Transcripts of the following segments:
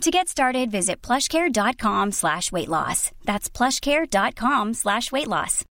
To get started, visit plushcare.com slash weight loss. That's plushcare.com slash weight loss.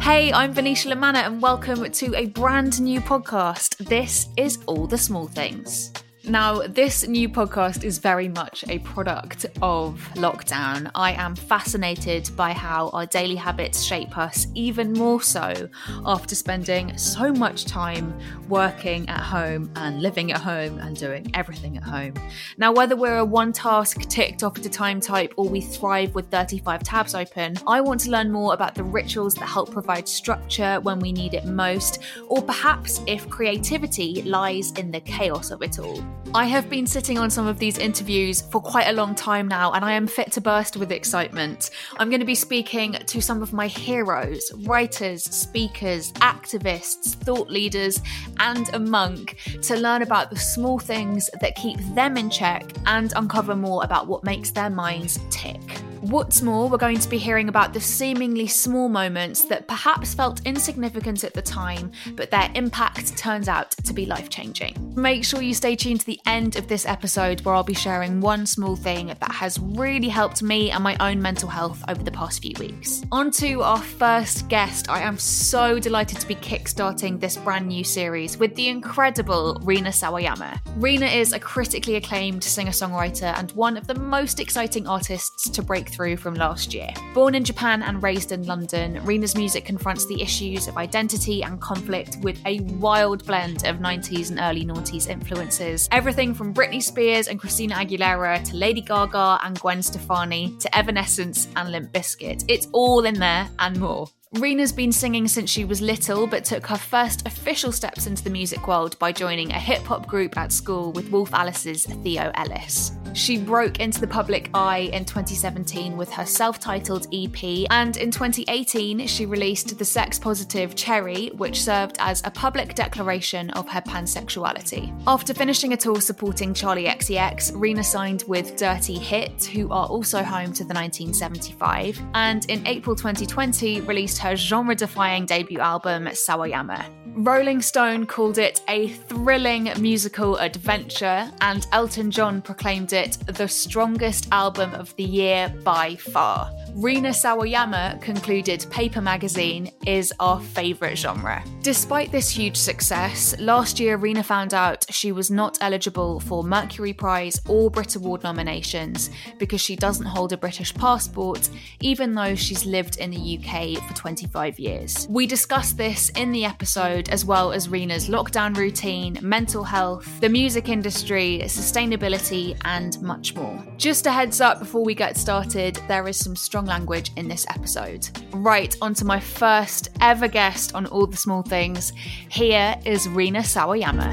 Hey, I'm Venetia Lamanna and welcome to a brand new podcast. This is All the Small Things. Now, this new podcast is very much a product of lockdown. I am fascinated by how our daily habits shape us, even more so after spending so much time working at home and living at home and doing everything at home. Now, whether we're a one task ticked off at a time type or we thrive with 35 tabs open, I want to learn more about the rituals that help provide structure when we need it most, or perhaps if creativity lies in the chaos of it all. I have been sitting on some of these interviews for quite a long time now, and I am fit to burst with excitement. I'm going to be speaking to some of my heroes, writers, speakers, activists, thought leaders, and a monk to learn about the small things that keep them in check and uncover more about what makes their minds tick. What's more, we're going to be hearing about the seemingly small moments that perhaps felt insignificant at the time, but their impact turns out to be life changing. Make sure you stay tuned to the end of this episode where I'll be sharing one small thing that has really helped me and my own mental health over the past few weeks. On to our first guest. I am so delighted to be kickstarting this brand new series with the incredible Rina Sawayama. Rina is a critically acclaimed singer songwriter and one of the most exciting artists to break through from last year. Born in Japan and raised in London, Rina's music confronts the issues of identity and conflict with a wild blend of 90s and early noughties influences. Everything from Britney Spears and Christina Aguilera to Lady Gaga and Gwen Stefani to Evanescence and Limp Bizkit. It's all in there and more. Rina's been singing since she was little, but took her first official steps into the music world by joining a hip hop group at school with Wolf Alice's Theo Ellis. She broke into the public eye in 2017 with her self titled EP, and in 2018, she released the sex positive Cherry, which served as a public declaration of her pansexuality. After finishing a tour supporting Charli XCX, Rina signed with Dirty Hit, who are also home to the 1975, and in April 2020 released her genre defying debut album, Sawayama. Rolling Stone called it a thrilling musical adventure, and Elton John proclaimed it the strongest album of the year by far. Rina Sawayama concluded Paper Magazine is our favourite genre. Despite this huge success, last year Rina found out she was not eligible for Mercury Prize or Brit Award nominations because she doesn't hold a British passport, even though she's lived in the UK for 25 years. We discussed this in the episode, as well as Rina's lockdown routine, mental health, the music industry, sustainability, and much more. Just a heads up before we get started, there is some strong language in this episode. Right, onto my first ever guest on All the Small Things. Here is Rina Sawayama.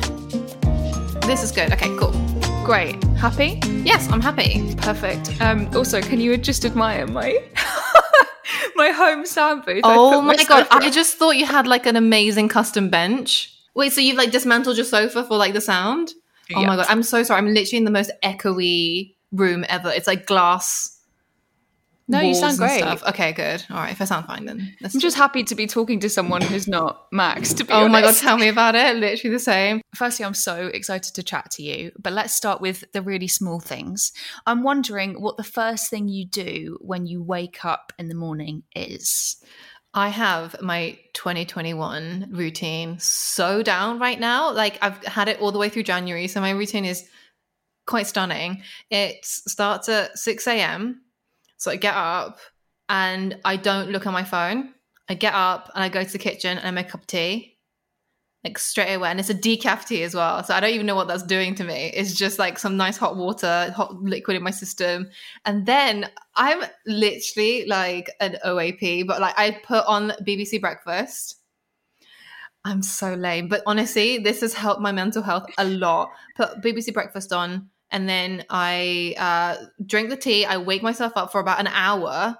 This is good. Okay, cool. Great. Happy? Yes, I'm happy. Perfect. Um, also, can you just admire my my home sound booth? Oh my god, I just thought you had like an amazing custom bench. Wait, so you've like dismantled your sofa for like the sound? Oh my god, I'm so sorry. I'm literally in the most echoey room ever. It's like glass no, you sound great. Stuff. Okay, good. All right, if I sound fine, then I'm just happy to be talking to someone who's not Max. To be oh honest. my god, tell me about it. Literally the same. Firstly, I'm so excited to chat to you, but let's start with the really small things. I'm wondering what the first thing you do when you wake up in the morning is. I have my 2021 routine so down right now. Like I've had it all the way through January, so my routine is quite stunning. It starts at 6 a.m so I get up and I don't look at my phone. I get up and I go to the kitchen and I make a cup of tea, like straight away. And it's a decaf tea as well. So I don't even know what that's doing to me. It's just like some nice hot water, hot liquid in my system. And then I'm literally like an OAP, but like I put on BBC Breakfast. I'm so lame. But honestly, this has helped my mental health a lot. Put BBC Breakfast on and then I uh, drink the tea. I wake myself up for about an hour.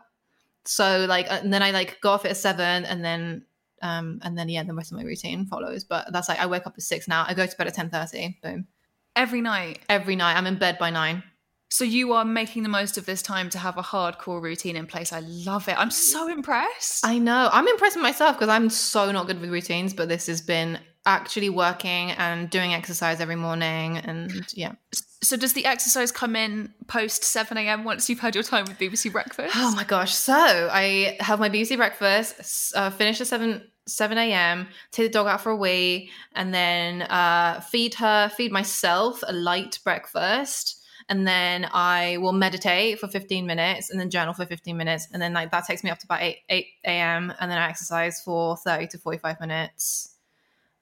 So like, uh, and then I like go off at seven, and then um, and then yeah, the rest of my routine follows. But that's like I wake up at six now. I go to bed at ten thirty. Boom. Every night. Every night. I'm in bed by nine. So you are making the most of this time to have a hardcore routine in place. I love it. I'm so impressed. I know. I'm impressed with myself because I'm so not good with routines, but this has been actually working and doing exercise every morning and yeah. So does the exercise come in post 7 a.m. once you've had your time with BBC Breakfast? Oh my gosh. So I have my BBC breakfast, uh, finish at 7 7 a.m., take the dog out for a wee, and then uh, feed her, feed myself a light breakfast and then I will meditate for 15 minutes and then journal for 15 minutes. And then like that takes me up to about 8, 8 a.m. And then I exercise for 30 to 45 minutes.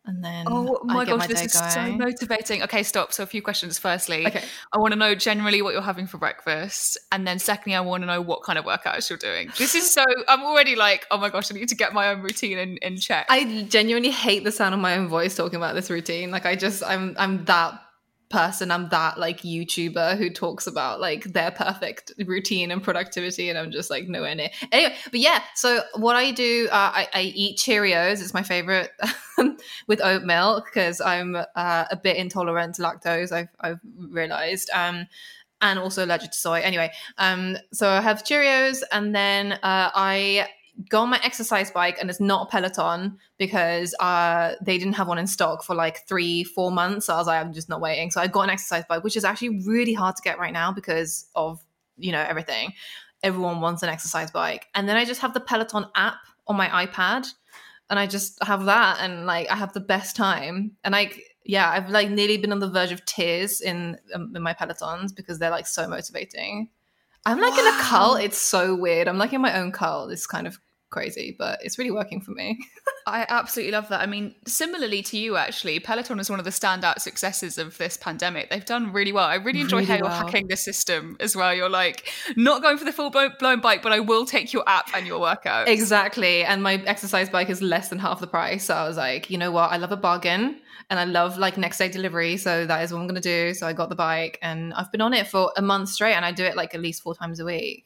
And then oh my gosh, my this is going. so motivating. Okay, stop. So a few questions. Firstly, Okay. I want to know generally what you're having for breakfast, and then secondly, I want to know what kind of workouts you're doing. This is so. I'm already like, oh my gosh, I need to get my own routine in, in check. I genuinely hate the sound of my own voice talking about this routine. Like I just I'm I'm that person. I'm that like YouTuber who talks about like their perfect routine and productivity, and I'm just like nowhere near. Anyway, but yeah. So what I do, uh, I, I eat Cheerios. It's my favorite with oat milk because I'm uh, a bit intolerant to lactose. I've I've realized. Um, and also allergic to soy. Anyway, um, so I have Cheerios, and then uh, I go on my exercise bike and it's not a peloton because uh they didn't have one in stock for like three four months. So i was like i'm just not waiting. So i got an exercise bike which is actually really hard to get right now because of you know everything. Everyone wants an exercise bike. And then i just have the peloton app on my ipad and i just have that and like i have the best time. And like yeah i've like nearly been on the verge of tears in, um, in my pelotons because they're like so motivating. I'm like in a cult it's so weird. I'm like in my own cult it's kind of crazy but it's really working for me I absolutely love that. I mean, similarly to you, actually, Peloton is one of the standout successes of this pandemic. They've done really well. I really enjoy how Really you're hacking the system as well. You're like, not going for the full blown bike, but I will take your app and your workout. Exactly. And my exercise bike is less than half the price. So I was like, you know what? I love a bargain and I love like next day delivery. So that is what I'm going to do. So I got the bike and I've been on it for a month straight and I do it like at least four times a week.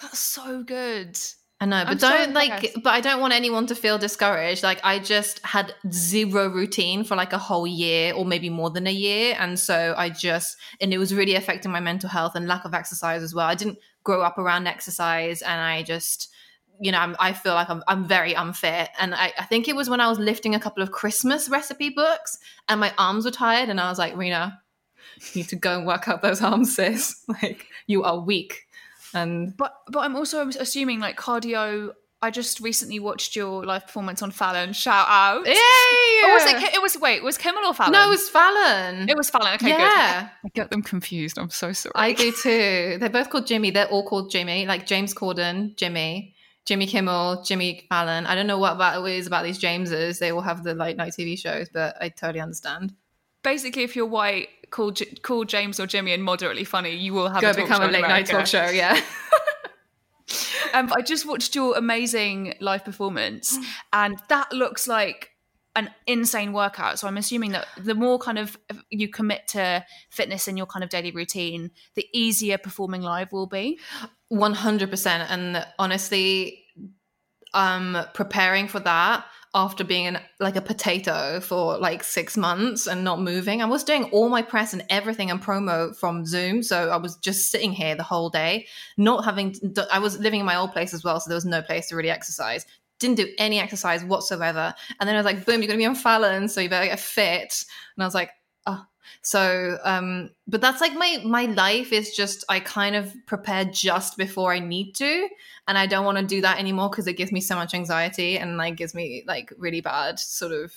That's so good. I know, I'm but don't like, but I don't want anyone to feel discouraged. Like, I just had zero routine for like a whole year or maybe more than a year. And so I just, and it was really affecting my mental health and lack of exercise as well. I didn't grow up around exercise and I just, you know, I'm, I feel like I'm, I'm very unfit. And I, I think it was when I was lifting a couple of Christmas recipe books and my arms were tired. And I was like, Rina, you need to go and work out those arms, sis. Like, you are weak. And But but I'm also assuming like cardio. I just recently watched your live performance on Fallon. Shout out. Yay! Or was it? It was wait. Was Kimmel or Fallon? No, it was Fallon. It was Fallon. Okay, yeah, good. I get them confused. I'm so sorry. I do too. They're both called Jimmy. They're all called Jimmy. Like James Corden, Jimmy, Jimmy Kimmel, Jimmy Fallon. I don't know what about it is about these Jameses. They all have the late night TV shows, but I totally understand. Basically, if you're white, call J- call James or Jimmy and moderately funny, you will have Go a talk become show a late night talk show. Yeah. Um, I just watched your amazing live performance, and that looks like an insane workout. So I'm assuming that the more kind of you commit to fitness in your kind of daily routine, the easier performing live will be. One hundred percent. And honestly, um, preparing for that after being an, like a potato for like six months and not moving, I was doing all my press and everything and promo from Zoom. So I was just sitting here the whole day, not having. I was living in my old place as well, so there was no place to really exercise. Didn't do any exercise whatsoever. And then I was like, boom, you're gonna be on Fallon, so you better get fit. And I was like. So, um, but that's like my my life is just I kind of prepare just before I need to, and I don't want to do that anymore because it gives me so much anxiety and like gives me like really bad sort of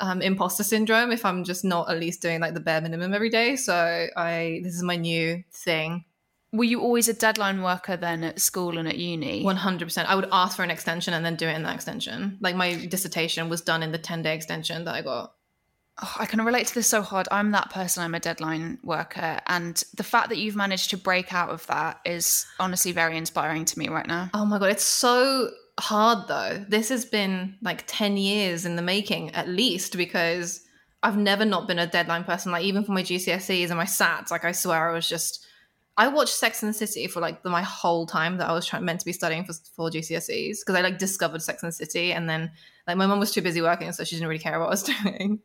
um, imposter syndrome if I'm just not at least doing like the bare minimum every day. So I this is my new thing. Were you always a deadline worker then at school and at uni? One hundred percent. I would ask for an extension and then do it in that extension. Like my dissertation was done in the ten day extension that I got. Oh, I can relate to this so hard. I'm that person. I'm a deadline worker, and the fact that you've managed to break out of that is honestly very inspiring to me right now. Oh my god, it's so hard though. This has been like 10 years in the making at least because I've never not been a deadline person. Like even for my GCSEs and my SATs, like I swear I was just I watched Sex and the City for like the, my whole time that I was trying meant to be studying for for GCSEs because I like discovered Sex and the City and then like my mom was too busy working so she didn't really care what I was doing.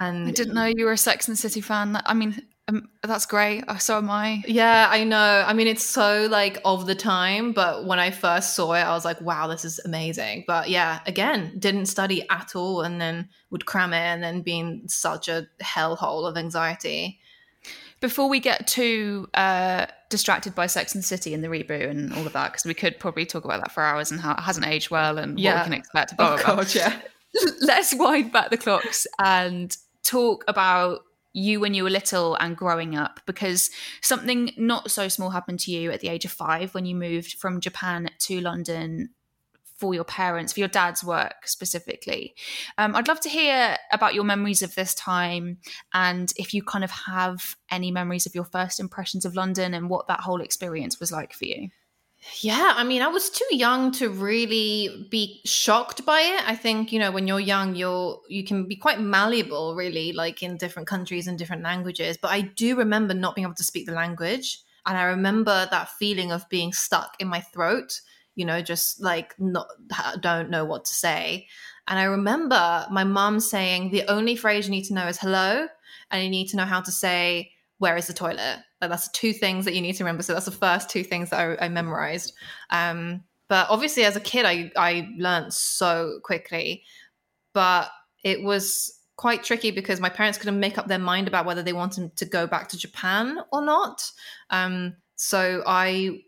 And I didn't know you were a Sex and the City fan. I mean, um, that's great. Uh, so am I. Yeah, I know. I mean, it's so like of the time, but when I first saw it, I was like, wow, this is amazing. But yeah, again, didn't study at all and then would cram it and then being such a hellhole of anxiety before we get too uh, distracted by Sex and the City and the reboot and all of that, because we could probably talk about that for hours and how it hasn't aged well and yeah. what we can expect. Blah, oh, God, yeah. Let's wind back the clocks and talk about you when you were little and growing up because something not so small happened to you at the age of five when you moved from Japan to London for your parents, for your dad's work specifically. Um, I'd love to hear about your memories of this time and if you kind of have any memories of your first impressions of London and what that whole experience was like for you. Yeah, I mean, I was too young to really be shocked by it. I think, you know, when you're young, you're you can be quite malleable really like in different countries and different languages, but I do remember not being able to speak the language and I remember that feeling of being stuck in my throat you know, just like not don't know what to say. And I remember my mom saying the only phrase you need to know is hello, and you need to know how to say where is the toilet. Like that's two things that you need to remember. So that's the first two things that I, I memorized. Um, but obviously, as a kid, I I learned so quickly, but it was quite tricky because my parents couldn't make up their mind about whether they wanted to go back to Japan or not. Um, so I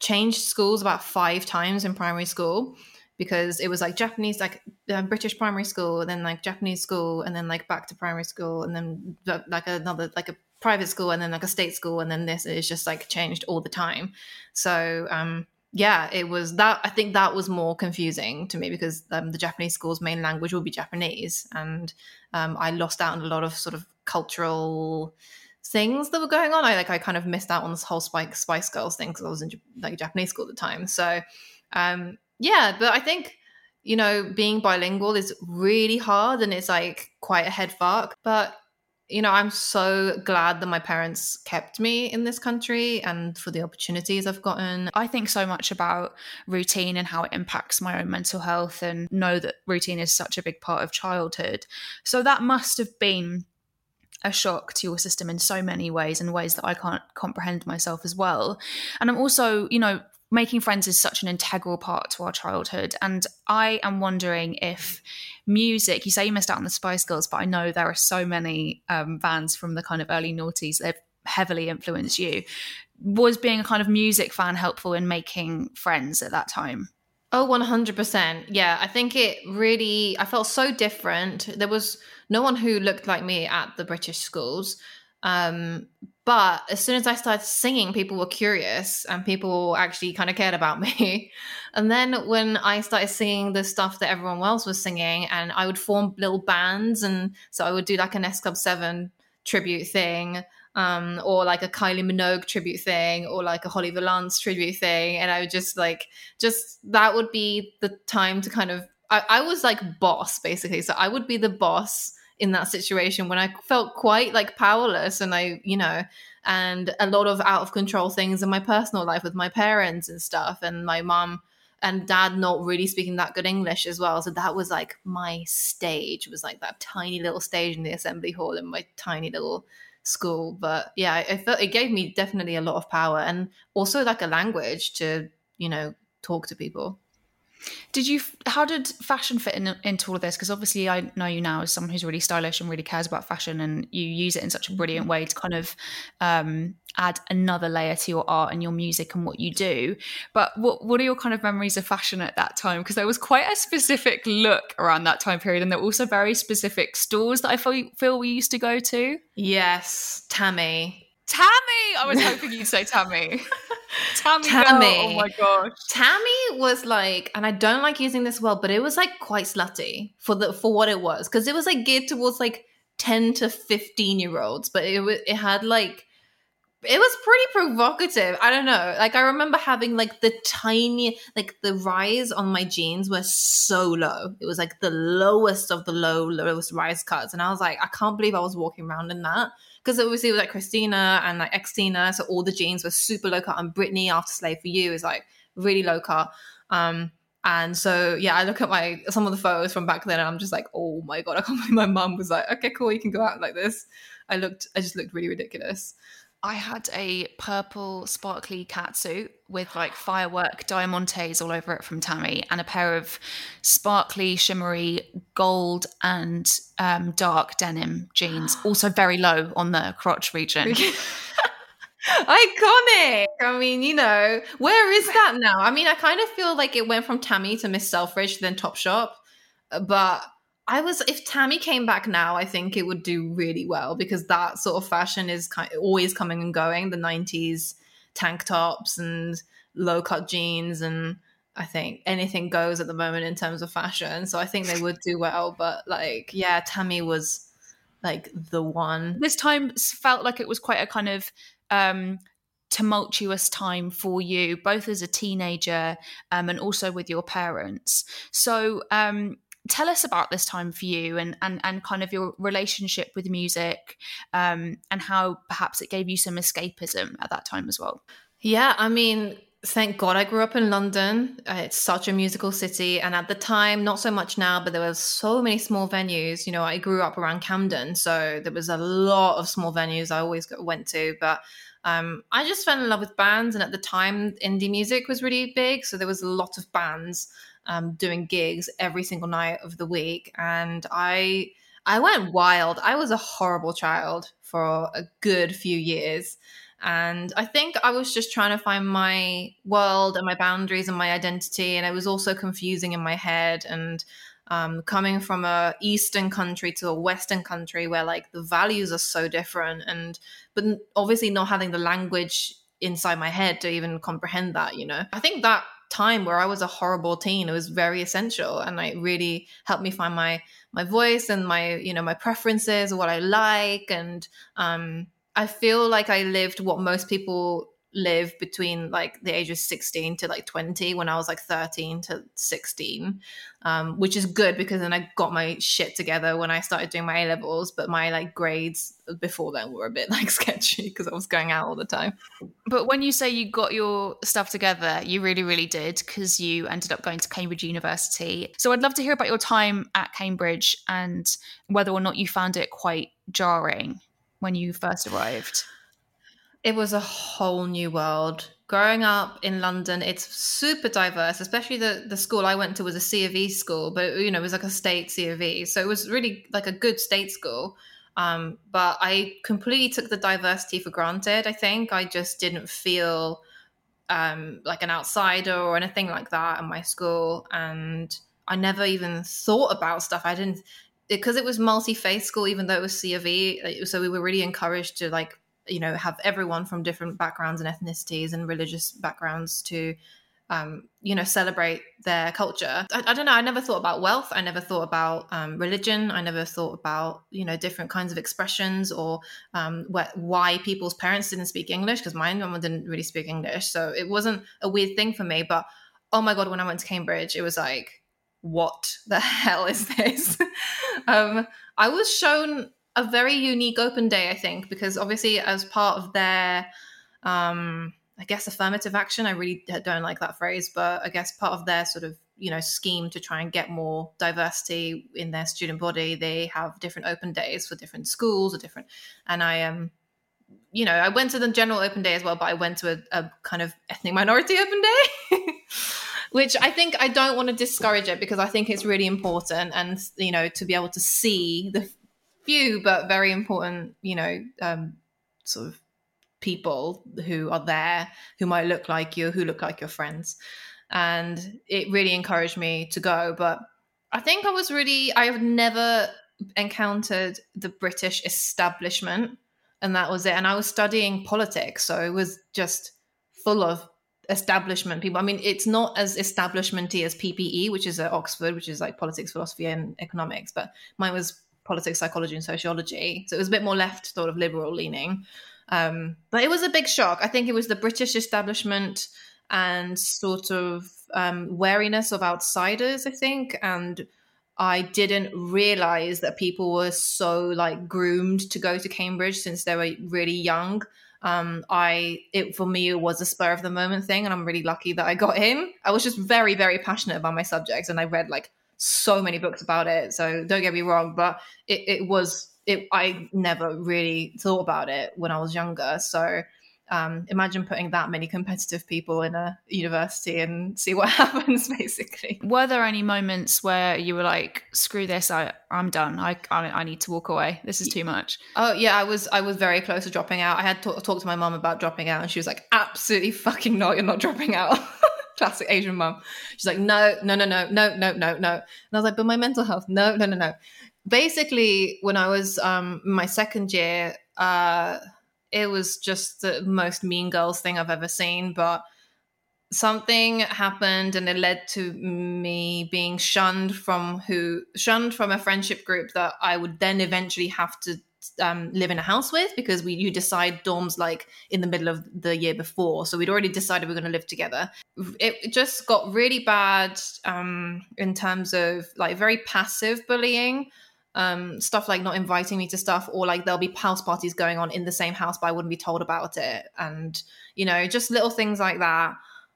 changed schools about five times in primary school because it was like Japanese, like uh, British primary school, then like Japanese school, and then like back to primary school, and then like another like a private school, and then like a state school, and then this is just like changed all the time. So um, yeah, it was that. I think that was more confusing to me because um, the Japanese school's main language will be Japanese, and um, I lost out on a lot of sort of cultural things that were going on. I like I kind of missed out on this whole Spike Spice Girls thing because I was in like Japanese school at the time. So um yeah, but I think you know being bilingual is really hard and it's like quite a head fuck. But you know I'm so glad that my parents kept me in this country and for the opportunities I've gotten. I think so much about routine and how it impacts my own mental health and know that routine is such a big part of childhood. So that must have been a shock to your system in so many ways and ways that I can't comprehend myself as well. And I'm also, you know, making friends is such an integral part to our childhood. And I am wondering if music, you say you missed out on the Spice Girls, but I know there are so many um, bands from the kind of early noughties that have heavily influenced you. Was being a kind of music fan helpful in making friends at that time? Oh, 100%. Yeah, I think it really, I felt so different. There was no one who looked like me at the British schools. Um, but as soon as I started singing, people were curious and people actually kind of cared about me. and then when I started singing the stuff that everyone else was singing, and I would form little bands, and so I would do like an S Club 7 tribute thing. Um, or like a Kylie Minogue tribute thing, or like a Holly Valance tribute thing, and I would just like, just that would be the time to kind of. I, I was like boss basically, so I would be the boss in that situation when I felt quite like powerless and I, you know, and a lot of out of control things in my personal life with my parents and stuff and my mom and dad not really speaking that good English as well. So that was like my stage, it was like that tiny little stage in the assembly hall in my tiny little school. But yeah, I felt it gave me definitely a lot of power and also like a language to, you know, talk to people. Did you? How did fashion fit in, into all of this? Because obviously, I know you now as someone who's really stylish and really cares about fashion, and you use it in such a brilliant mm-hmm. way to kind of um, add another layer to your art and your music and what you do. But what what are your kind of memories of fashion at that time? Because there was quite a specific look around that time period, and there were also very specific stores that I feel feel we used to go to. Yes, Tammy. Tammy! I was hoping you'd say Tammy. Tammy. Tammy. Girl. Oh my gosh. Tammy was like, and I don't like using this word, but it was like quite slutty for the for what it was because it was like geared towards like ten to fifteen year olds, but it was it had like it was pretty provocative. I don't know. Like I remember having like the tiny like the rise on my jeans were so low. It was like the lowest of the low lowest rise cuts and I was like I can't believe I was walking around in that because obviously it was like Christina and like Xtina so all the jeans were super low cut and Britney after Slave for You is like really low cut. Um and so yeah, I look at my some of the photos from back then and I'm just like, "Oh my god, I can't believe my mum was like, "Okay, cool, you can go out like this." I looked I just looked really ridiculous. I had a purple sparkly cat suit with like firework diamantes all over it from Tammy and a pair of sparkly, shimmery gold and um, dark denim jeans, also very low on the crotch region. Iconic. I mean, you know, where is that now? I mean, I kind of feel like it went from Tammy to Miss Selfridge, then Topshop. But I was if Tammy came back now, I think it would do really well because that sort of fashion is kind of always coming and going. The '90s tank tops and low cut jeans, and I think anything goes at the moment in terms of fashion. So I think they would do well. But like, yeah, Tammy was like the one. This time felt like it was quite a kind of um tumultuous time for you both as a teenager um, and also with your parents so um, tell us about this time for you and and, and kind of your relationship with music um, and how perhaps it gave you some escapism at that time as well. Yeah i mean thank god i grew up in london. Uh, it's such a musical city. And at the time not so much now but there were so many small venues. You know i grew up around camden so there was a lot of small venues i always went to. But um, I just fell in love with bands, and at the time, indie music was really big, so there was a lot of bands um, doing gigs every single night of the week, and I I went wild. I was a horrible child for a good few years. And I think I was just trying to find my world and my boundaries and my identity. And it was also confusing in my head. And um, coming from a Eastern country to a Western country where like the values are so different, and but obviously not having the language inside my head to even comprehend that, you know, I think that time where I was a horrible teen. It was very essential, and it really helped me find my my voice and my you know my preferences, what I like, and um, I feel like I lived what most people live between like the age of 16 to like 20 when I was like 13 to 16, um, which is good because then I got my shit together when I started doing my A levels. But my like grades before then were a bit like sketchy because I was going out all the time. But when you say you got your stuff together, you really, really did because you ended up going to Cambridge University. So I'd love to hear about your time at Cambridge and whether or not you found it quite jarring when you first arrived it was a whole new world. Growing up in London, it's super diverse, especially the, the school I went to was a C of E school, but you know, it was like a state C of E. So it was really like a good state school. Um, but I completely took the diversity for granted. I think I just didn't feel um, like an outsider or anything like that in my school. And I never even thought about stuff. I didn't, because it, it was multi faith school, even though it was C of E. So we were really encouraged to like you know have everyone from different backgrounds and ethnicities and religious backgrounds to um, you know celebrate their culture. I, I, don't know i never thought about wealth. I never thought about um, religion. I never thought about you know different kinds of expressions or um, wh- why people's parents didn't speak english because my mom didn't really speak english. So it wasn't a weird thing for me but oh my god when i went to cambridge it was like what the hell is this? Um, i was shown a very unique open day, I think, because obviously as part of their, um, I guess affirmative action. I really don't like that phrase, but I guess part of their sort of you know scheme to try and get more diversity in their student body, they have different open days for different schools or different. And I um, you know, I went to the general open day as well, but I went to a, a kind of ethnic minority open day. which I think I don't want to discourage it because I think it's really important and you know to be able to see the few but very important, you know, um, sort of people who are there who might look like you, who look like your friends. And it really encouraged me to go. But I think I was really, I have never encountered the British establishment. And that was it. And I was studying politics. So it was just full of establishment people. I mean, it's not as establishmenty as PPE, which is at Oxford, which is like politics, philosophy, and economics, but mine was politics, psychology, and sociology. So it was a bit more left, sort of liberal leaning. Um, but it was a big shock. I think it was the British establishment and sort of um, wariness of outsiders, I think. And I didn't realize that people were so like groomed to go to Cambridge since they were really young. Um, I it for me it was a spur of the moment thing, and I'm really lucky that I got in. I was just very very passionate about my subjects, and I read like so many books about it. So don't get me wrong, but it, it was it. I never really thought about it when I was younger. So um, imagine putting that many competitive people in a university and see what happens basically were there any moments where you were like screw this i i'm done i i, I need to walk away this is too much oh yeah i was i was very close to dropping out i had to talk to my mom about dropping out and she was like absolutely fucking not you're not dropping out classic asian mom she's like no no no no no no no no and i was like but my mental health no no no no basically when i was um my second year uh it was just the most mean girls thing I've ever seen. But something happened and it led to me being shunned from who shunned from a friendship group that I would then eventually have to um, live in a house with because we you decide dorms like in the middle of the year before. So we'd already decided we are going to live together. It just got really bad um, in terms of like very passive bullying um, stuff like not inviting me to stuff or like there'll be house parties going on in the same house but i wouldn't be told about it. And you know just little things like that.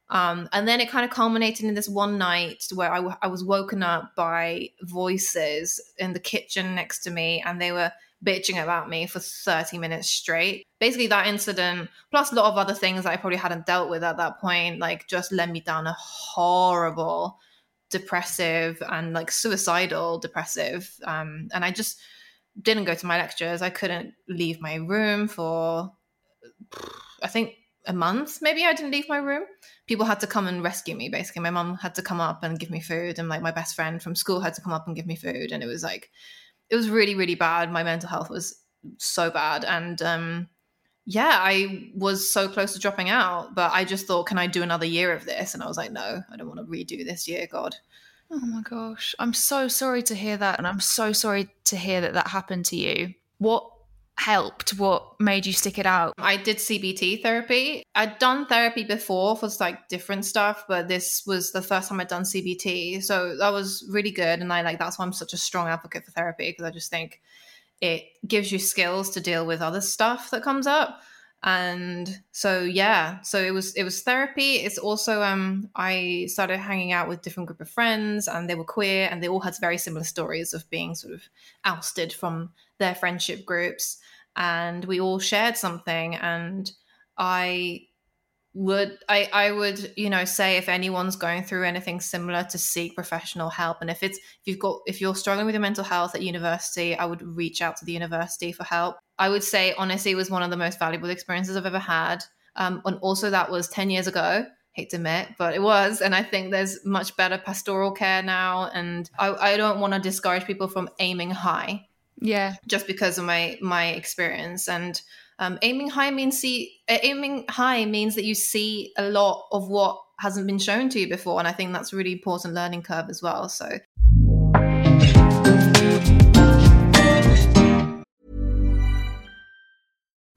Um, and then it kind of culminated in this one night where I, w- I was woken up by voices in the kitchen next to me and they were bitching about me for 30 minutes straight. Basically, that incident, plus a lot of other things that I probably hadn't dealt with at that point, like just led me down a horrible depressive and like suicidal depressive. Um, and I just didn't go to my lectures. I couldn't leave my room for, I think, a month. Maybe I didn't leave my room. People had to come and rescue me. Basically, my mom had to come up and give me food, and like my best friend from school had to come up and give me food. And it was like, it was really, really bad. My mental health was so bad, and um, yeah, I was so close to dropping out, but I just thought, can I do another year of this? And I was like, no, I don't want to redo this year, God. Oh my gosh. I'm so sorry to hear that. And I'm so sorry to hear that that happened to you. What helped? What made you stick it out? I did CBT therapy. I'd done therapy before for like different stuff, but this was the first time I'd done CBT. So that was really good. And I like, that's why I'm such a strong advocate for therapy because I just think it gives you skills to deal with other stuff that comes up and so yeah so it was it was therapy. It's also um i started hanging out with different group of friends and they were queer and they all had very similar stories of being sort of ousted from their friendship groups. And we all shared something and i would I, I would you know say if anyone's going through anything similar to seek professional help and if it's if you've got if you're struggling with your mental health at university i would reach out to the university for help. I would say honestly it was one of the most valuable experiences i've ever had. Um, and also that was 10 years ago hate to admit but it was and i think there's much better pastoral care now and i, I don't want to discourage people from aiming high yeah. just because of my my experience and um, aiming high means see uh, aiming high means that you see a lot of what hasn't been shown to you before, and I think that's really important learning curve as well. So.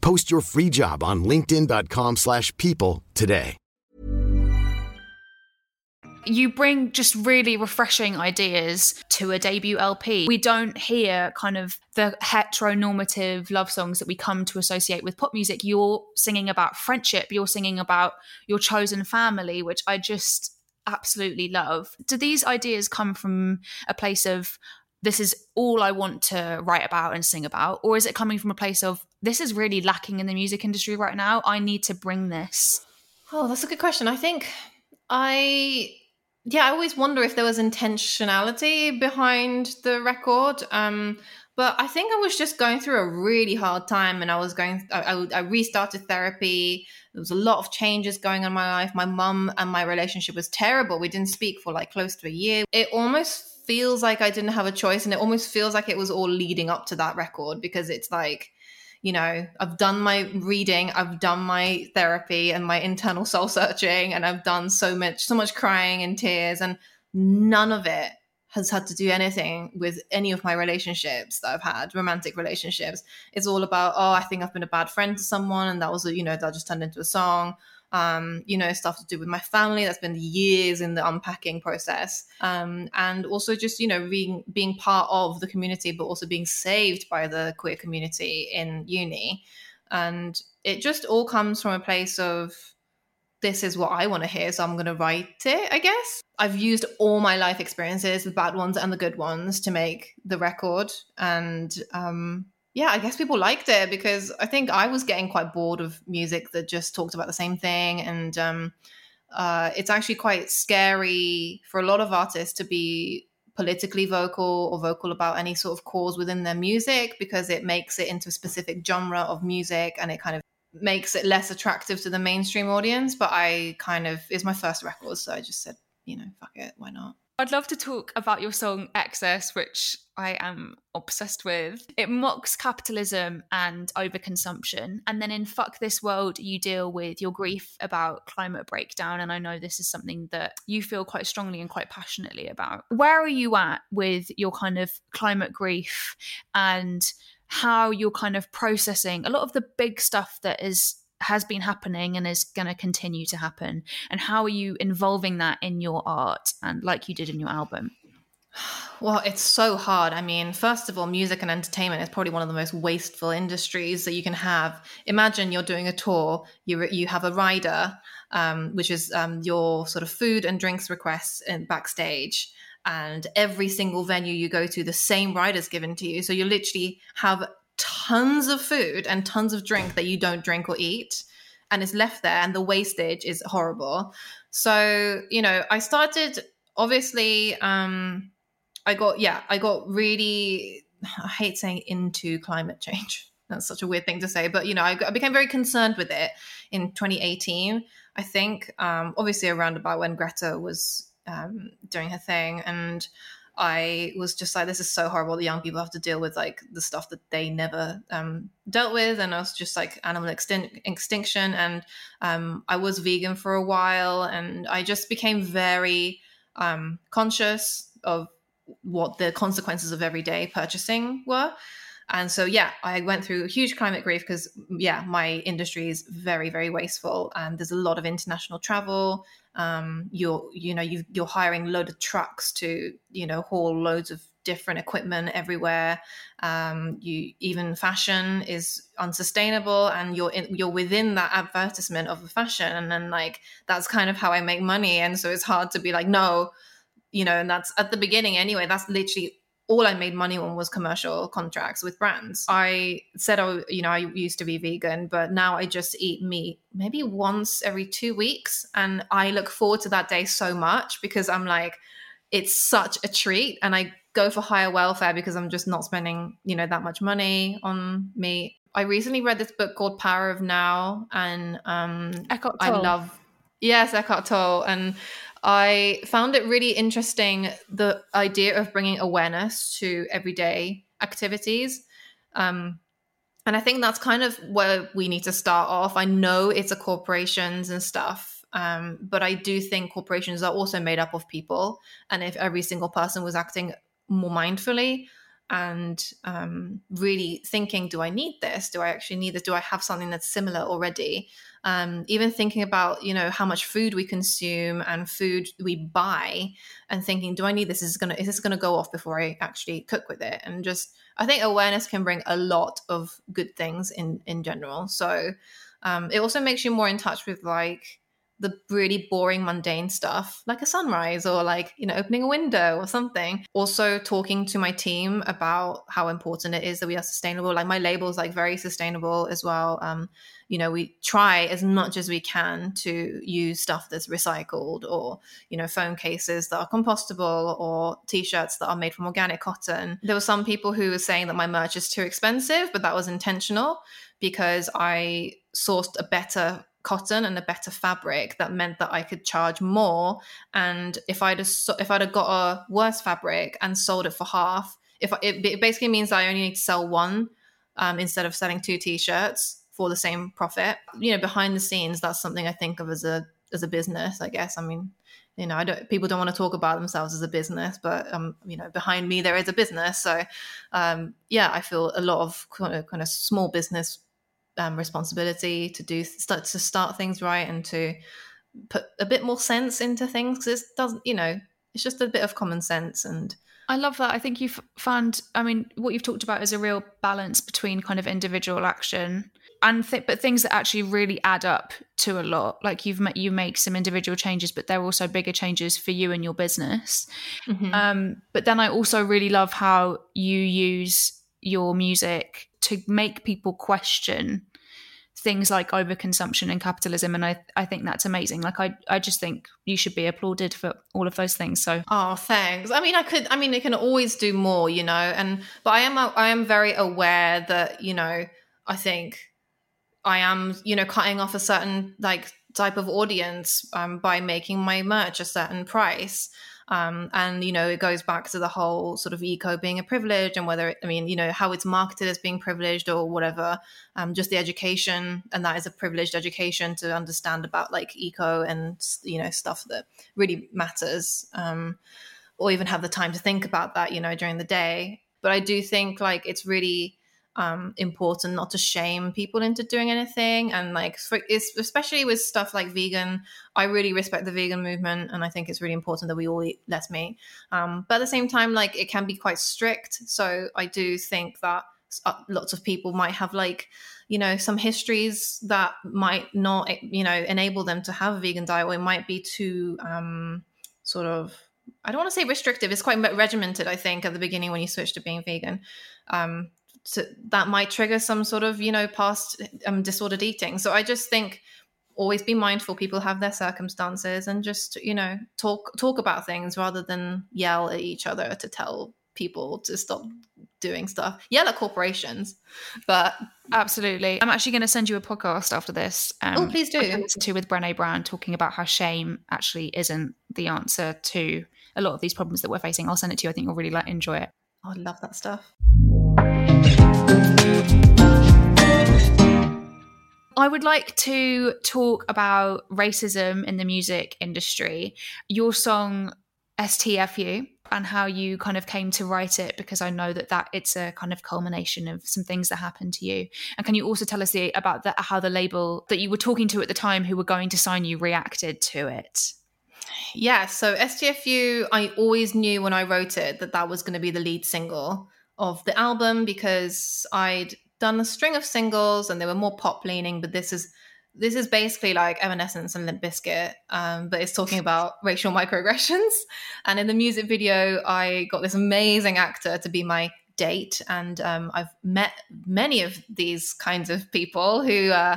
Post your free job on linkedin.com slash people today. You bring just really refreshing ideas to a debut LP. We don't hear kind of the heteronormative love songs that we come to associate with pop music. You're singing about friendship, you're singing about your chosen family, which I just absolutely love. Do these ideas come from a place of this is all I want to write about and sing about? Or is it coming from a place of this is really lacking in the music industry right now? I need to bring this. Oh, that's a good question. I think I yeah, I always wonder if there was intentionality behind the record. Um, but I think I was just going through a really hard time, and I was going. I, I, restarted therapy. There was a lot of changes going on in my life. My mum and my relationship was terrible. We didn't speak for like close to a year. It almost feels like I didn't have a choice, and it almost feels like it was all leading up to that record because it's like you know, I've done my reading, I've done my therapy and my internal soul searching, and I've done so much, so much crying and tears, and none of it has had to do anything with any of my relationships that I've had, romantic relationships. It's all about, oh, I think I've been a bad friend to someone, and that was, a, you know, that just turned into a song um, you know, stuff to do with my family. That's been years in the unpacking process. Um, and also just, you know, being being part of the community, but also being saved by the queer community in uni. And it just all comes from a place of this is what I want to hear, so I'm going to write it, I guess. I've used all my life experiences, the bad ones and the good ones, to make the record. And um, yeah, I guess people liked it because I think I was getting quite bored of music that just talked about the same thing. And um, uh, it's actually quite scary for a lot of artists to be politically vocal or vocal about any sort of cause within their music because it makes it into a specific genre of music and it kind of makes it less attractive to the mainstream audience. But I kind of, it's my first record. So I just said, you know, fuck it, why not? I'd love to talk about your song Excess, which I am obsessed with. It mocks capitalism and overconsumption. And then in Fuck This World, you deal with your grief about climate breakdown. And I know this is something that you feel quite strongly and quite passionately about. Where are you at with your kind of climate grief and how you're kind of processing a lot of the big stuff that is has been happening and is going to continue to happen? And how are you involving that in your art and like you did in your album? Well it's so hard. I mean first of all music and entertainment is probably one of the most wasteful industries that you can have. Imagine you're doing a tour you you have a rider um, which is um, your sort of food and drinks requests in backstage and every single venue you go to the same rider's given to you. So you literally have tons of food and tons of drink that you don't drink or eat and it's left there and the wastage is horrible. So you know i started obviously um i got yeah i got really i hate saying into climate change. That's such a weird thing to say but you know i, I became very concerned with it in 2018 i think um obviously around about when greta was um doing her thing and I was just like, this is so horrible The young people have to deal with like the stuff that they never um, dealt with. And I was just like animal extin- extinction. And um, I was vegan for a while. And I just became very um, conscious of what the consequences of everyday purchasing were. And so, yeah, I went through huge climate grief because, yeah, my industry is very, very wasteful. And there's a lot of international travel um, you're you know you you're hiring a load of trucks to you know haul loads of different equipment everywhere um, you even fashion is unsustainable and you're in, you're within that advertisement of the fashion and then like that's kind of how i make money and so it's hard to be like no you know and that's at the beginning anyway that's literally all I made money on was commercial contracts with brands. I said, oh, you know, I used to be vegan, but now I just eat meat maybe once every two weeks. And I look forward to that day so much because I'm like, it's such a treat. And I go for higher welfare because I'm just not spending, you know, that much money on meat. I recently read this book called Power of Now and um, I love, yes, Eckhart Tolle. And I found it really interesting the idea of bringing awareness to everyday activities. Um, and I think that's kind of where we need to start off. I know it's a corporations and stuff, um, but I do think corporations are also made up of people. And if every single person was acting more mindfully and um, really thinking, do I need this? Do I actually need this? Do I have something that's similar already? Um, even thinking about you know how much food we consume and food we buy and thinking do i need this? Is gonna is this gonna go off before i actually cook with it? And just i think awareness can bring a lot of good things in in general. So um, it also makes you more in touch with like the really boring mundane stuff like a sunrise or like you know opening a window or something. Also talking to my team about how important it is that we are sustainable. Like my label is like very sustainable as well. Um you know we try as much as we can to use stuff that's recycled or you know phone cases that are compostable or t-shirts that are made from organic cotton. There were some people who were saying that my merch is too expensive but that was intentional because i sourced a better cotton and a better fabric that meant that I could charge more. And if I'd have, if I'd have got a worse fabric and sold it for half if it, it basically means I only need to sell one um, instead of selling two t-shirts for the same profit. You know behind the scenes that's something I think of as a as a business I guess. I mean you know I don't people don't want to talk about themselves as a business but um you know behind me there is a business. So um yeah I feel a lot of kind of, kind of small business um, responsibility to do start to start things right and to put a bit more sense into things because it doesn't you know it's just a bit of common sense and I love that. I think you've found, I mean, what you've talked about is a real balance between kind of individual action and th- but things that actually really add up to a lot. Like you've met, you make some individual changes, but they're also bigger changes for you and your business. Mm-hmm. Um, but then I also really love how you use your music to make people question things like overconsumption and capitalism and I, I think that's amazing. Like I, I just think you should be applauded for all of those things so. Oh thanks. I mean i could i mean it can always do more you know and but i am i am very aware that you know i think i am you know cutting off a certain like type of audience um, by making my merch a certain price um, and you know, it goes back to the whole sort of eco being a privilege, and whether it, I mean, you know, how it's marketed as being privileged or whatever. Um, just the education, and that is a privileged education to understand about like eco and you know stuff that really matters, um, or even have the time to think about that, you know, during the day. But I do think like it's really um, important not to shame people into doing anything. And like, for, especially with stuff like vegan, I really respect the vegan movement, and I think it's really important that we all eat less meat. Um, but at the same time, like, it can be quite strict. So I do think that uh, lots of people might have like you know some histories that might not you know enable them to have a vegan diet or it might be too um sort of i don't want to say restrictive it's quite regimented i think at the beginning when you switch to being vegan um to, that might trigger some sort of you know past um, disordered eating. So i just think always be mindful people have their circumstances and just you know talk talk about things rather than yell at each other to tell people to stop doing stuff. Yell at corporations but absolutely. I'm actually going to send you a podcast after this um, oh please do. Listen to with Brené Brown talking about how shame actually isn't the answer to a lot of these problems that we're facing. I'll send it to you. I think you'll really like enjoy it. I love that stuff I would like to talk about racism in the music industry. Your song STFU and how you kind of came to write it because I know that that it's a kind of culmination of some things that happened to you. And can you also tell us the, about the, how the label that you were talking to at the time who were going to sign you reacted to it? Yeah, so STFU, I always knew when I wrote it that that was going to be the lead single of the album because I'd done a string of singles and they were more pop leaning, but this is this is basically like Evanescence and Limp Bizkit, um, but it's talking about racial microaggressions. And in the music video, I got this amazing actor to be my date, and um, I've met many of these kinds of people who uh,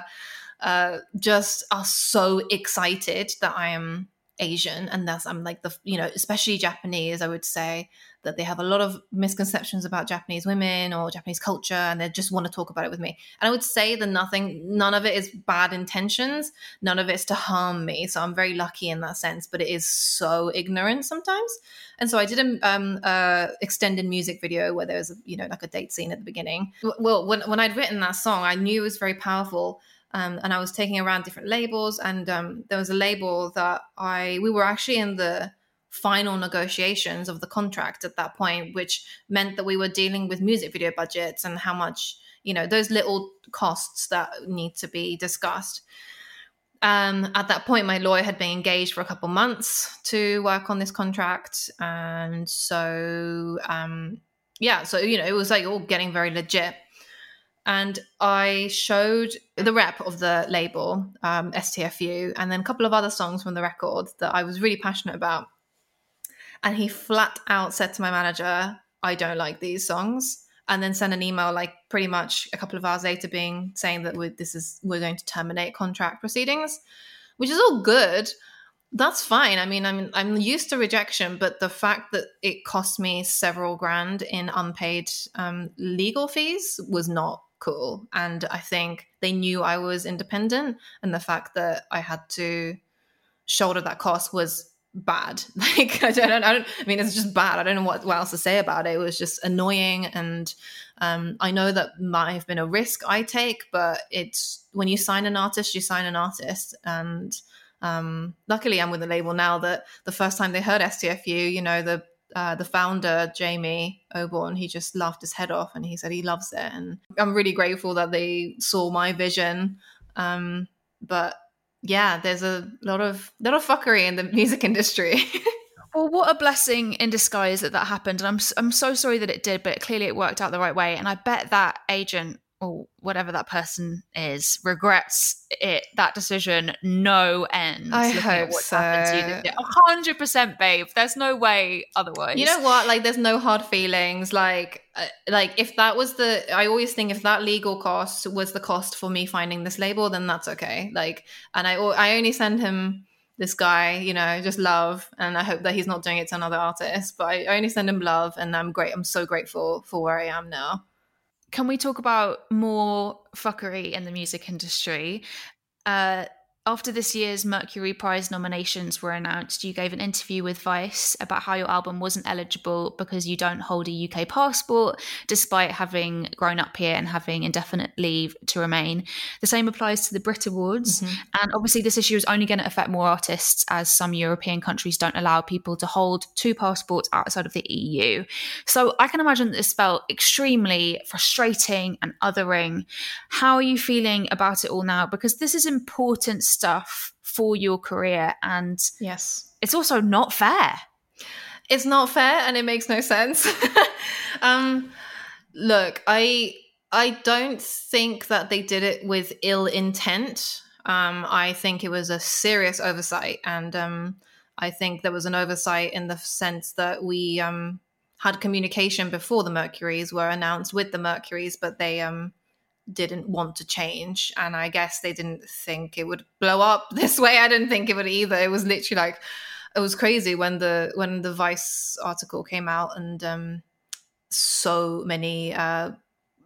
uh, just are so excited that I am Asian, and that's I'm like the you know especially Japanese, I would say that they have a lot of misconceptions about Japanese women or Japanese culture and they just want to talk about it with me. And I would say that nothing, none of it is bad intentions, none of it's to harm me. So I'm very lucky in that sense, but it is so ignorant sometimes. And so I did an um, uh, extended music video where there was, you know, like a date scene at the beginning. Well, when, when I'd written that song, I knew it was very powerful. Um, and I was taking around different labels, and um, there was a label that I we were actually in the final negotiations of the contract at that point, which meant that we were dealing with music video budgets and how much, you know, those little costs that need to be discussed. um, at that point, my lawyer had been engaged for a couple months to work on this contract, and so um, yeah, so you know, it was like all getting very legit. And I showed the rep of the label, um, STFU, and then a couple of other songs from the record that I was really passionate about. And he flat out said to my manager, I don't like these songs. And then sent an email like pretty much a couple of hours later being saying that we this is we're going to terminate contract proceedings, which is all good. That's fine. I mean, I'm I'm used to rejection, but the fact that it cost me several grand in unpaid um, legal fees was not cool. And I think they knew I was independent, and the fact that I had to shoulder that cost was bad. Like I don't, I don't. I mean, it's just bad. I don't know what, what else to say about it. It was just annoying, and um, I know that might have been a risk I take, but it's when you sign an artist, you sign an artist, and um, luckily I'm with a label now that the first time they heard STFU, you know, the uh, the founder Jamie Oborne, he just laughed his head off, and he said he loves it, and I'm really grateful that they saw my vision. Um, but yeah, there's a lot of lot of fuckery in the music industry. well, what a blessing in disguise that that happened, and I'm I'm so sorry that it did, but clearly it worked out the right way. And I bet that agent or whatever that person is regrets it that decision no end. I hope so. hundred percent, babe. There's no way otherwise. You know what? Like, there's no hard feelings. Like, uh, like if that was the, I always think if that legal cost was the cost for me finding this label, then that's okay. Like, and I, I only send him this guy, you know, just love, and I hope that he's not doing it to another artist. But I only send him love, and I'm great. I'm so grateful for where I am now can we talk about more fuckery in the music industry? Uh, after this year's Mercury Prize nominations were announced, you gave an interview with Vice about how your album wasn't eligible because you don't hold a UK passport, despite having grown up here and having indefinite leave to remain. The same applies to the Brit Awards. Mm-hmm. And obviously, this issue is only going to affect more artists as some European countries don't allow people to hold two passports outside of the EU. So I can imagine this felt extremely frustrating and othering. How are you feeling about it all now? Because this is important stuff for your career and yes. it's also not fair. It's not fair and it makes no sense. Um look i i don't think that they did it with ill intent. Um i think it was a serious oversight and um i think there was an oversight in the sense that we um had communication before the mercuries were announced with the mercuries but they um didn't want to change and i guess they didn't think it would blow up this way. I didn't think it would either. It was literally like it was crazy when the when the vice article came out and um so many uh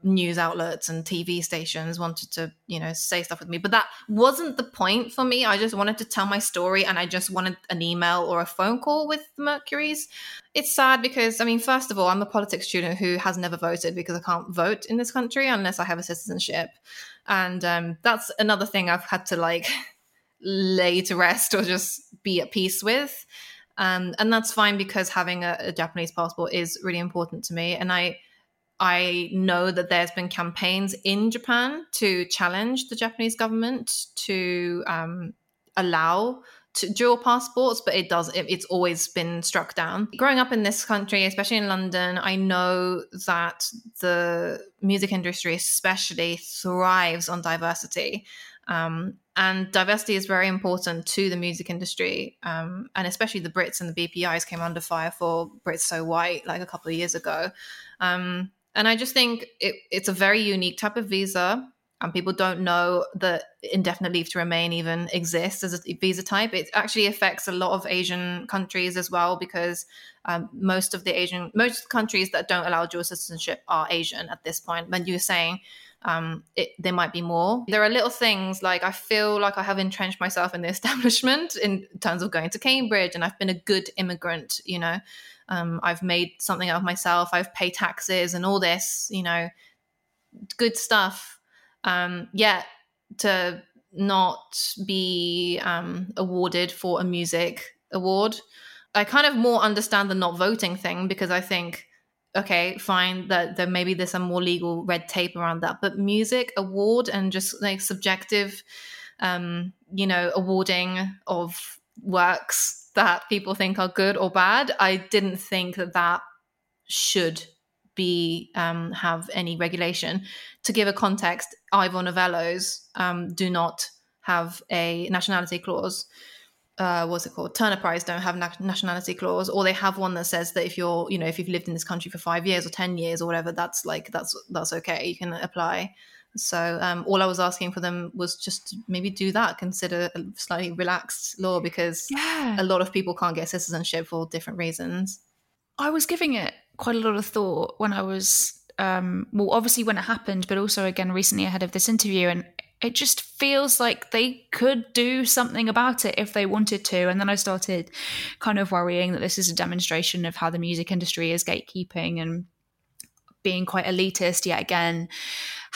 news outlets and TV stations wanted to, you know, say stuff with me. But that wasn't the point for me. I just wanted to tell my story and I just wanted an email or a phone call with the Mercuries. It's sad because, I mean, first of all, I'm a politics student who has never voted because I can't vote in this country unless I have a citizenship. And um, that's another thing I've had to like lay to rest or just be at peace with. Um, and that's fine because having a, a Japanese passport is really important to me. And I, I know that there's been campaigns in Japan to challenge the Japanese government to um, allow to dual passports, but it does it, it's always been struck down. Growing up in this country, especially in London, I know that the music industry especially thrives on diversity. Um, and diversity is very important to the music industry, um, and especially the Brits and the BPIs came under fire for Brits So White like a couple of years ago. Um, and I just think it, it's a very unique type of visa. And people don't know that indefinite leave to remain even exists as a visa type. It actually affects a lot of Asian countries as well because um, most of the Asian, most countries that don't allow dual citizenship are Asian at this point. When you're saying um, it, there might be more. There are little things like I feel like I have entrenched myself in the establishment in terms of going to Cambridge, and I've been a good immigrant. You know, um, I've made something out of myself. I've paid taxes and all this, you know, good stuff. Um, yet to not be um, awarded for a music award, I kind of more understand the not voting thing because I think, okay, fine, that there maybe there's some more legal red tape around that, but music award and just like subjective um, you know, awarding of works that people think are good or bad. I didn't think that that should be um, have any regulation. To give a context, Ivor Novellos um, do not have a nationality clause. Uh, what's it called? Turner Prize don't have nationality clause, or they have one that says that if you're, you know, if you've lived in this country for five years or ten years or whatever, that's like that's that's okay. You can apply. So um, all I was asking for them was just maybe do that, consider a slightly relaxed law because Yeah. a lot of people can't get citizenship for different reasons. I was giving it quite a lot of thought when I was, um, well, obviously when it happened, but also again recently ahead of this interview. And it just feels like they could do something about it if they wanted to. And then I started kind of worrying that this is a demonstration of how the music industry is gatekeeping and being quite elitist yet again.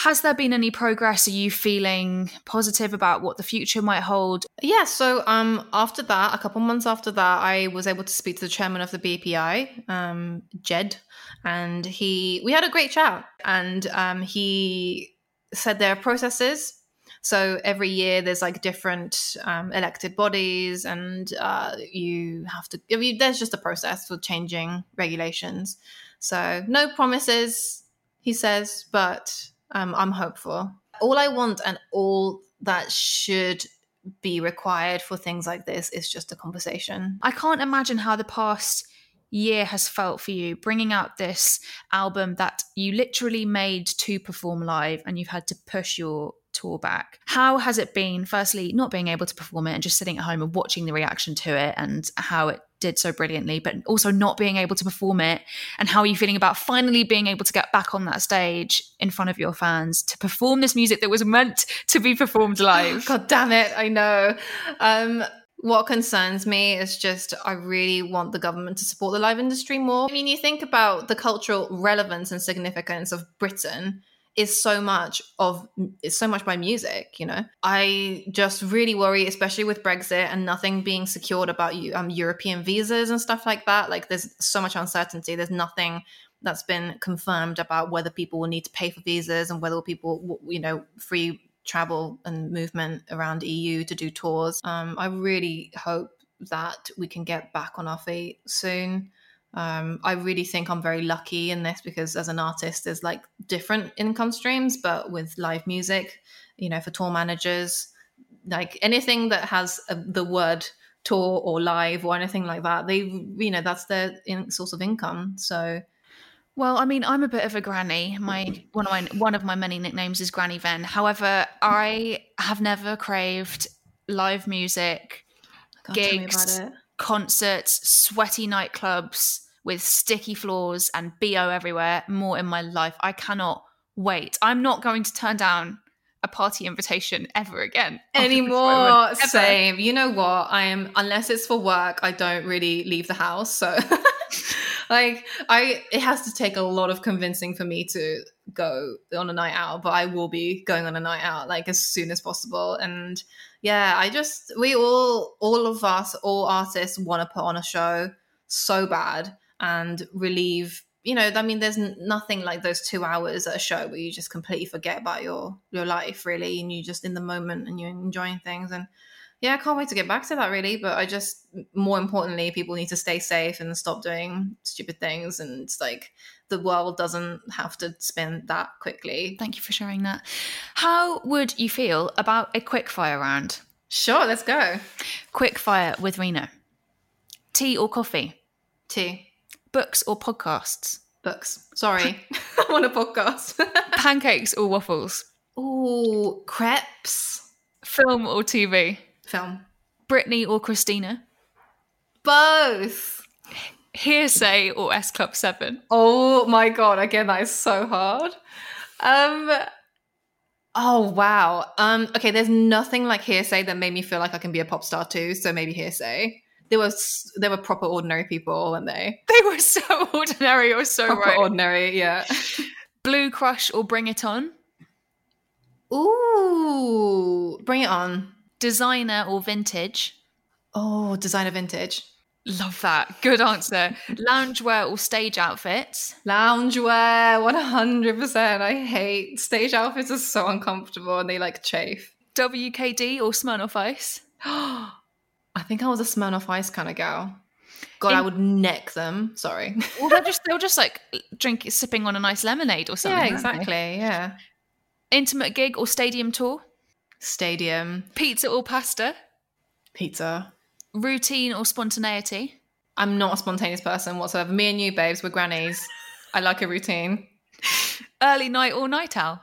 Has there been any progress? Are you feeling positive about what the future might hold? Yeah, so um, after that, a couple months after that, I was able to speak to the chairman of the BPI, um, Ged, and he we had a great chat, and um, he said there are processes. So every year there's like different um, elected bodies, and uh, you have to. I mean, there's just a process for changing regulations. So no promises, he says, but um, I'm hopeful. All I want and all that should be required for things like this is just a conversation. I can't imagine how the past year has felt for you bringing out this album that you literally made to perform live and you've had to push your tour back. How has it been, firstly, not being able to perform it and just sitting at home and watching the reaction to it and how it did so brilliantly, but also not being able to perform it? And how are you feeling about finally being able to get back on that stage in front of your fans to perform this music that was meant to be performed live? God damn it, I know. Um, what concerns me is just I really want the government to support the live industry more. I mean, you think about the cultural relevance and significance of Britain is so much of is so much by music you know? I just really worry especially with brexit and nothing being secured about you um european visas and stuff like that. Like there's so much uncertainty. There's nothing that's been confirmed about whether people will need to pay for visas and whether people you know free travel and movement around eu to do tours. Um i really hope that we can get back on our feet soon um, I really think I'm very lucky in this because as an artist, there's like different income streams, but with live music, you know, for tour managers, like anything that has a, the word tour or live or anything like that, they, you know, that's their in, source of income. So, Well, I mean, I'm a bit of a granny. My one of my one of my many nicknames is Granny Ven. However, I have never craved live music, God, gigs. Concerts, sweaty nightclubs with sticky floors and bo everywhere more in my life. I cannot wait. I'm not going to turn down a party invitation ever again anymore. ever. Same. You know what? I am unless it's for work, I don't really leave the house. So like I it has to take a lot of convincing for me to go on a night out, but I will be going on a night out like as soon as possible. And yeah, I just we all all of us, all artists want to put on a show so bad and relieve you know i mean there's nothing like those two hours at a show where you just completely forget about your your life really and you just in the moment and you're enjoying things and yeah i can't wait to get back to that really but i just more importantly people need to stay safe and stop doing stupid things and it's like the world doesn't have to spin that quickly Thank you for sharing that. How would you feel about a quick fire round? sure let's go Quick fire with Rina. Tea or coffee? tea Books or podcasts? books sorry i'm on a podcast Pancakes or waffles? Ooh, crepes Film or TV? Film Britney or Christina? both Hearsay or S Club 7? Oh my god, again, that is so hard. Um Oh wow. Um okay, there's nothing like hearsay that made me feel like I can be a pop star too, so maybe hearsay. There was there were proper ordinary people, weren't they? They were so ordinary or so Proper right. ordinary, yeah. Blue Crush or Bring It On? Ooh, bring it on. Designer or vintage? Oh, designer vintage. Love that. Good answer. Loungewear or stage outfits? Loungewear, 100%. I hate stage outfits are so uncomfortable and they like chafe. WKD or Smirnoff Ice? I think I was a Smirnoff Ice kind of gal. God, In- I would neck them. Sorry. Well, they're just they're just like drink sipping on a nice lemonade or something. yeah, exactly. Yeah. Intimate gig or stadium tour? Stadium, Pizza or pasta? pizza. Routine or spontaneity? I'm not a spontaneous person whatsoever. Me and you, babes, we're grannies. I like a routine. Early night or night owl?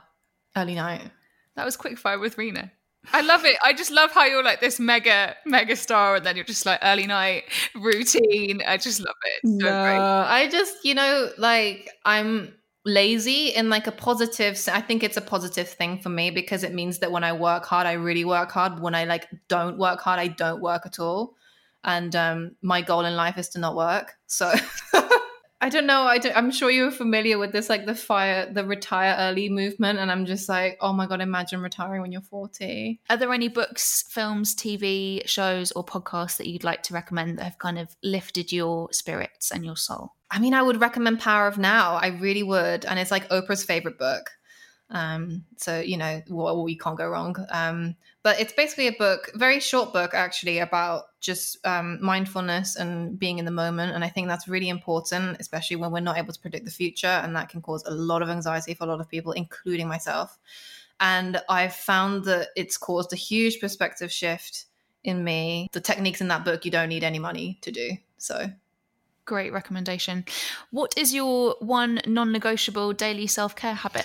Early night. That was quick fire with Rina. I love it. I just love how you're like this mega mega star, and then you're just like early night routine. I just love it. So great. No, I just, you know, like I'm lazy in like a positive i think it's a positive thing for me because it means that when I work hard, I really work hard. When I like don't work hard, I don't work at all. And um my goal in life is to not work. So I don't know. I don't, I'm sure you're familiar with this, like the fire, the retire early movement. And I'm just like, oh my God, imagine retiring when you're 40. Are there any books, films, TV shows, or podcasts that you'd like to recommend that have kind of lifted your spirits and your soul? I mean, I would recommend Power of Now. I really would. And it's like Oprah's favorite book. Um, so, you know, well, we can't go wrong. Um, but it's basically a book, very short book actually, about just um, mindfulness and being in the moment. And I think that's really important, especially when we're not able to predict the future. And that can cause a lot of anxiety for a lot of people, including myself. And I've found that it's caused a huge perspective shift in me. The techniques in that book, you don't need any money to do. So, Great recommendation. What is your one non negotiable daily self care habit?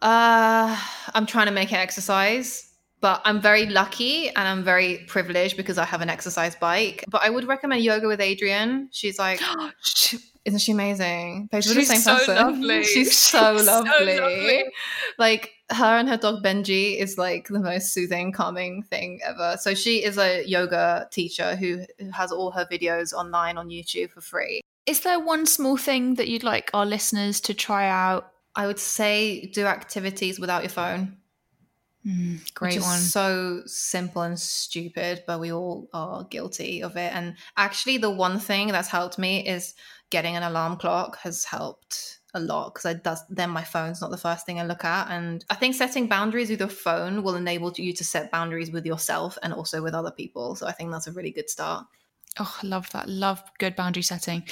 Uh, I'm trying to make it exercise, but I'm very lucky and I'm very privileged because I have an exercise bike. But I would recommend yoga with Adriene. She's like, isn't she amazing? Babes, we're the She's same so person. lovely. She's so She's so lovely. lovely. Like her and her dog Benji is like the most soothing, calming thing ever. So she is a yoga teacher who has all her videos online on YouTube for free. Is there one small thing that you'd like our listeners to try out? I would say do activities without your phone. Hmm, great which is one. so simple and stupid, but we all are guilty of it. And actually, the one thing that's helped me is getting an alarm clock has helped a lot because then my phone's not the first thing I look at. And I think setting boundaries with your phone will enable you to set boundaries with yourself and also with other people. So I think that's a really good start. Oh, I love that. Love good boundary setting.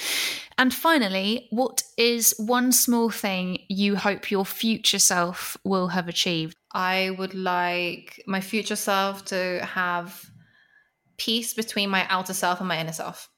And finally, what is one small thing you hope your future self will have achieved? I would like my future self to have peace between my outer self and my inner self.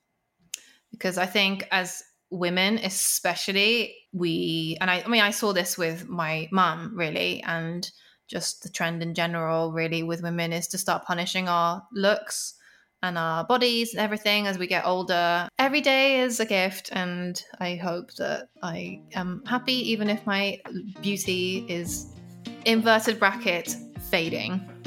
Because I think as women, especially, we, and I, I mean, I saw this with my mum really, and just the trend in general, really, with women is to start punishing our looks and our bodies and everything as we get older. Every day is a gift, and I hope that I am happy, even if my beauty is inverted bracket fading.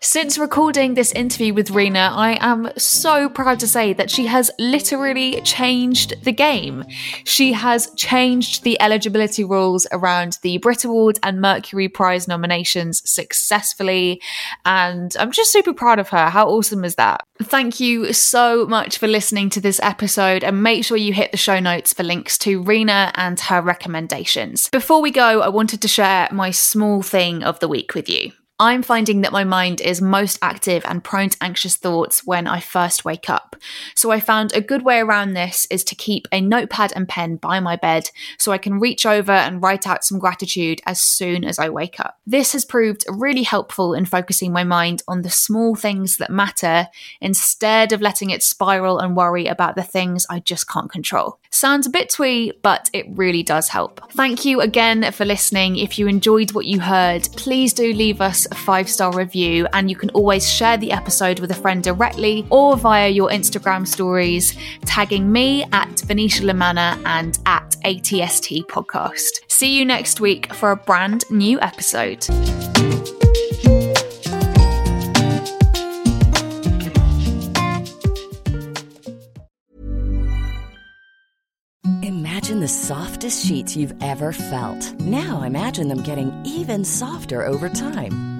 Since recording this interview with Rina, I am so proud to say that she has literally changed the game. She has changed the eligibility rules around the Brit Award and Mercury Prize nominations successfully, and I'm just super proud of her. How awesome is that? Thank you so much for listening to this episode, and make sure you hit the show notes for links to Rina and her recommendations. Before we go, I wanted to share my small thing of the week with you. I'm finding that my mind is most active and prone to anxious thoughts when I first wake up. So I found a good way around this is to keep a notepad and pen by my bed so I can reach over and write out some gratitude as soon as I wake up. This has proved really helpful in focusing my mind on the small things that matter instead of letting it spiral and worry about the things I just can't control. Sounds a bit twee, but it really does help. Thank you again for listening. If you enjoyed what you heard, please do leave us a five star review, and you can always share the episode with a friend directly or via your Instagram stories, tagging me at Venetia La Manna and at ATST Podcast. See you next week for a brand new episode. Imagine the softest sheets you've ever felt. Now imagine them getting even softer over time.